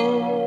Oh.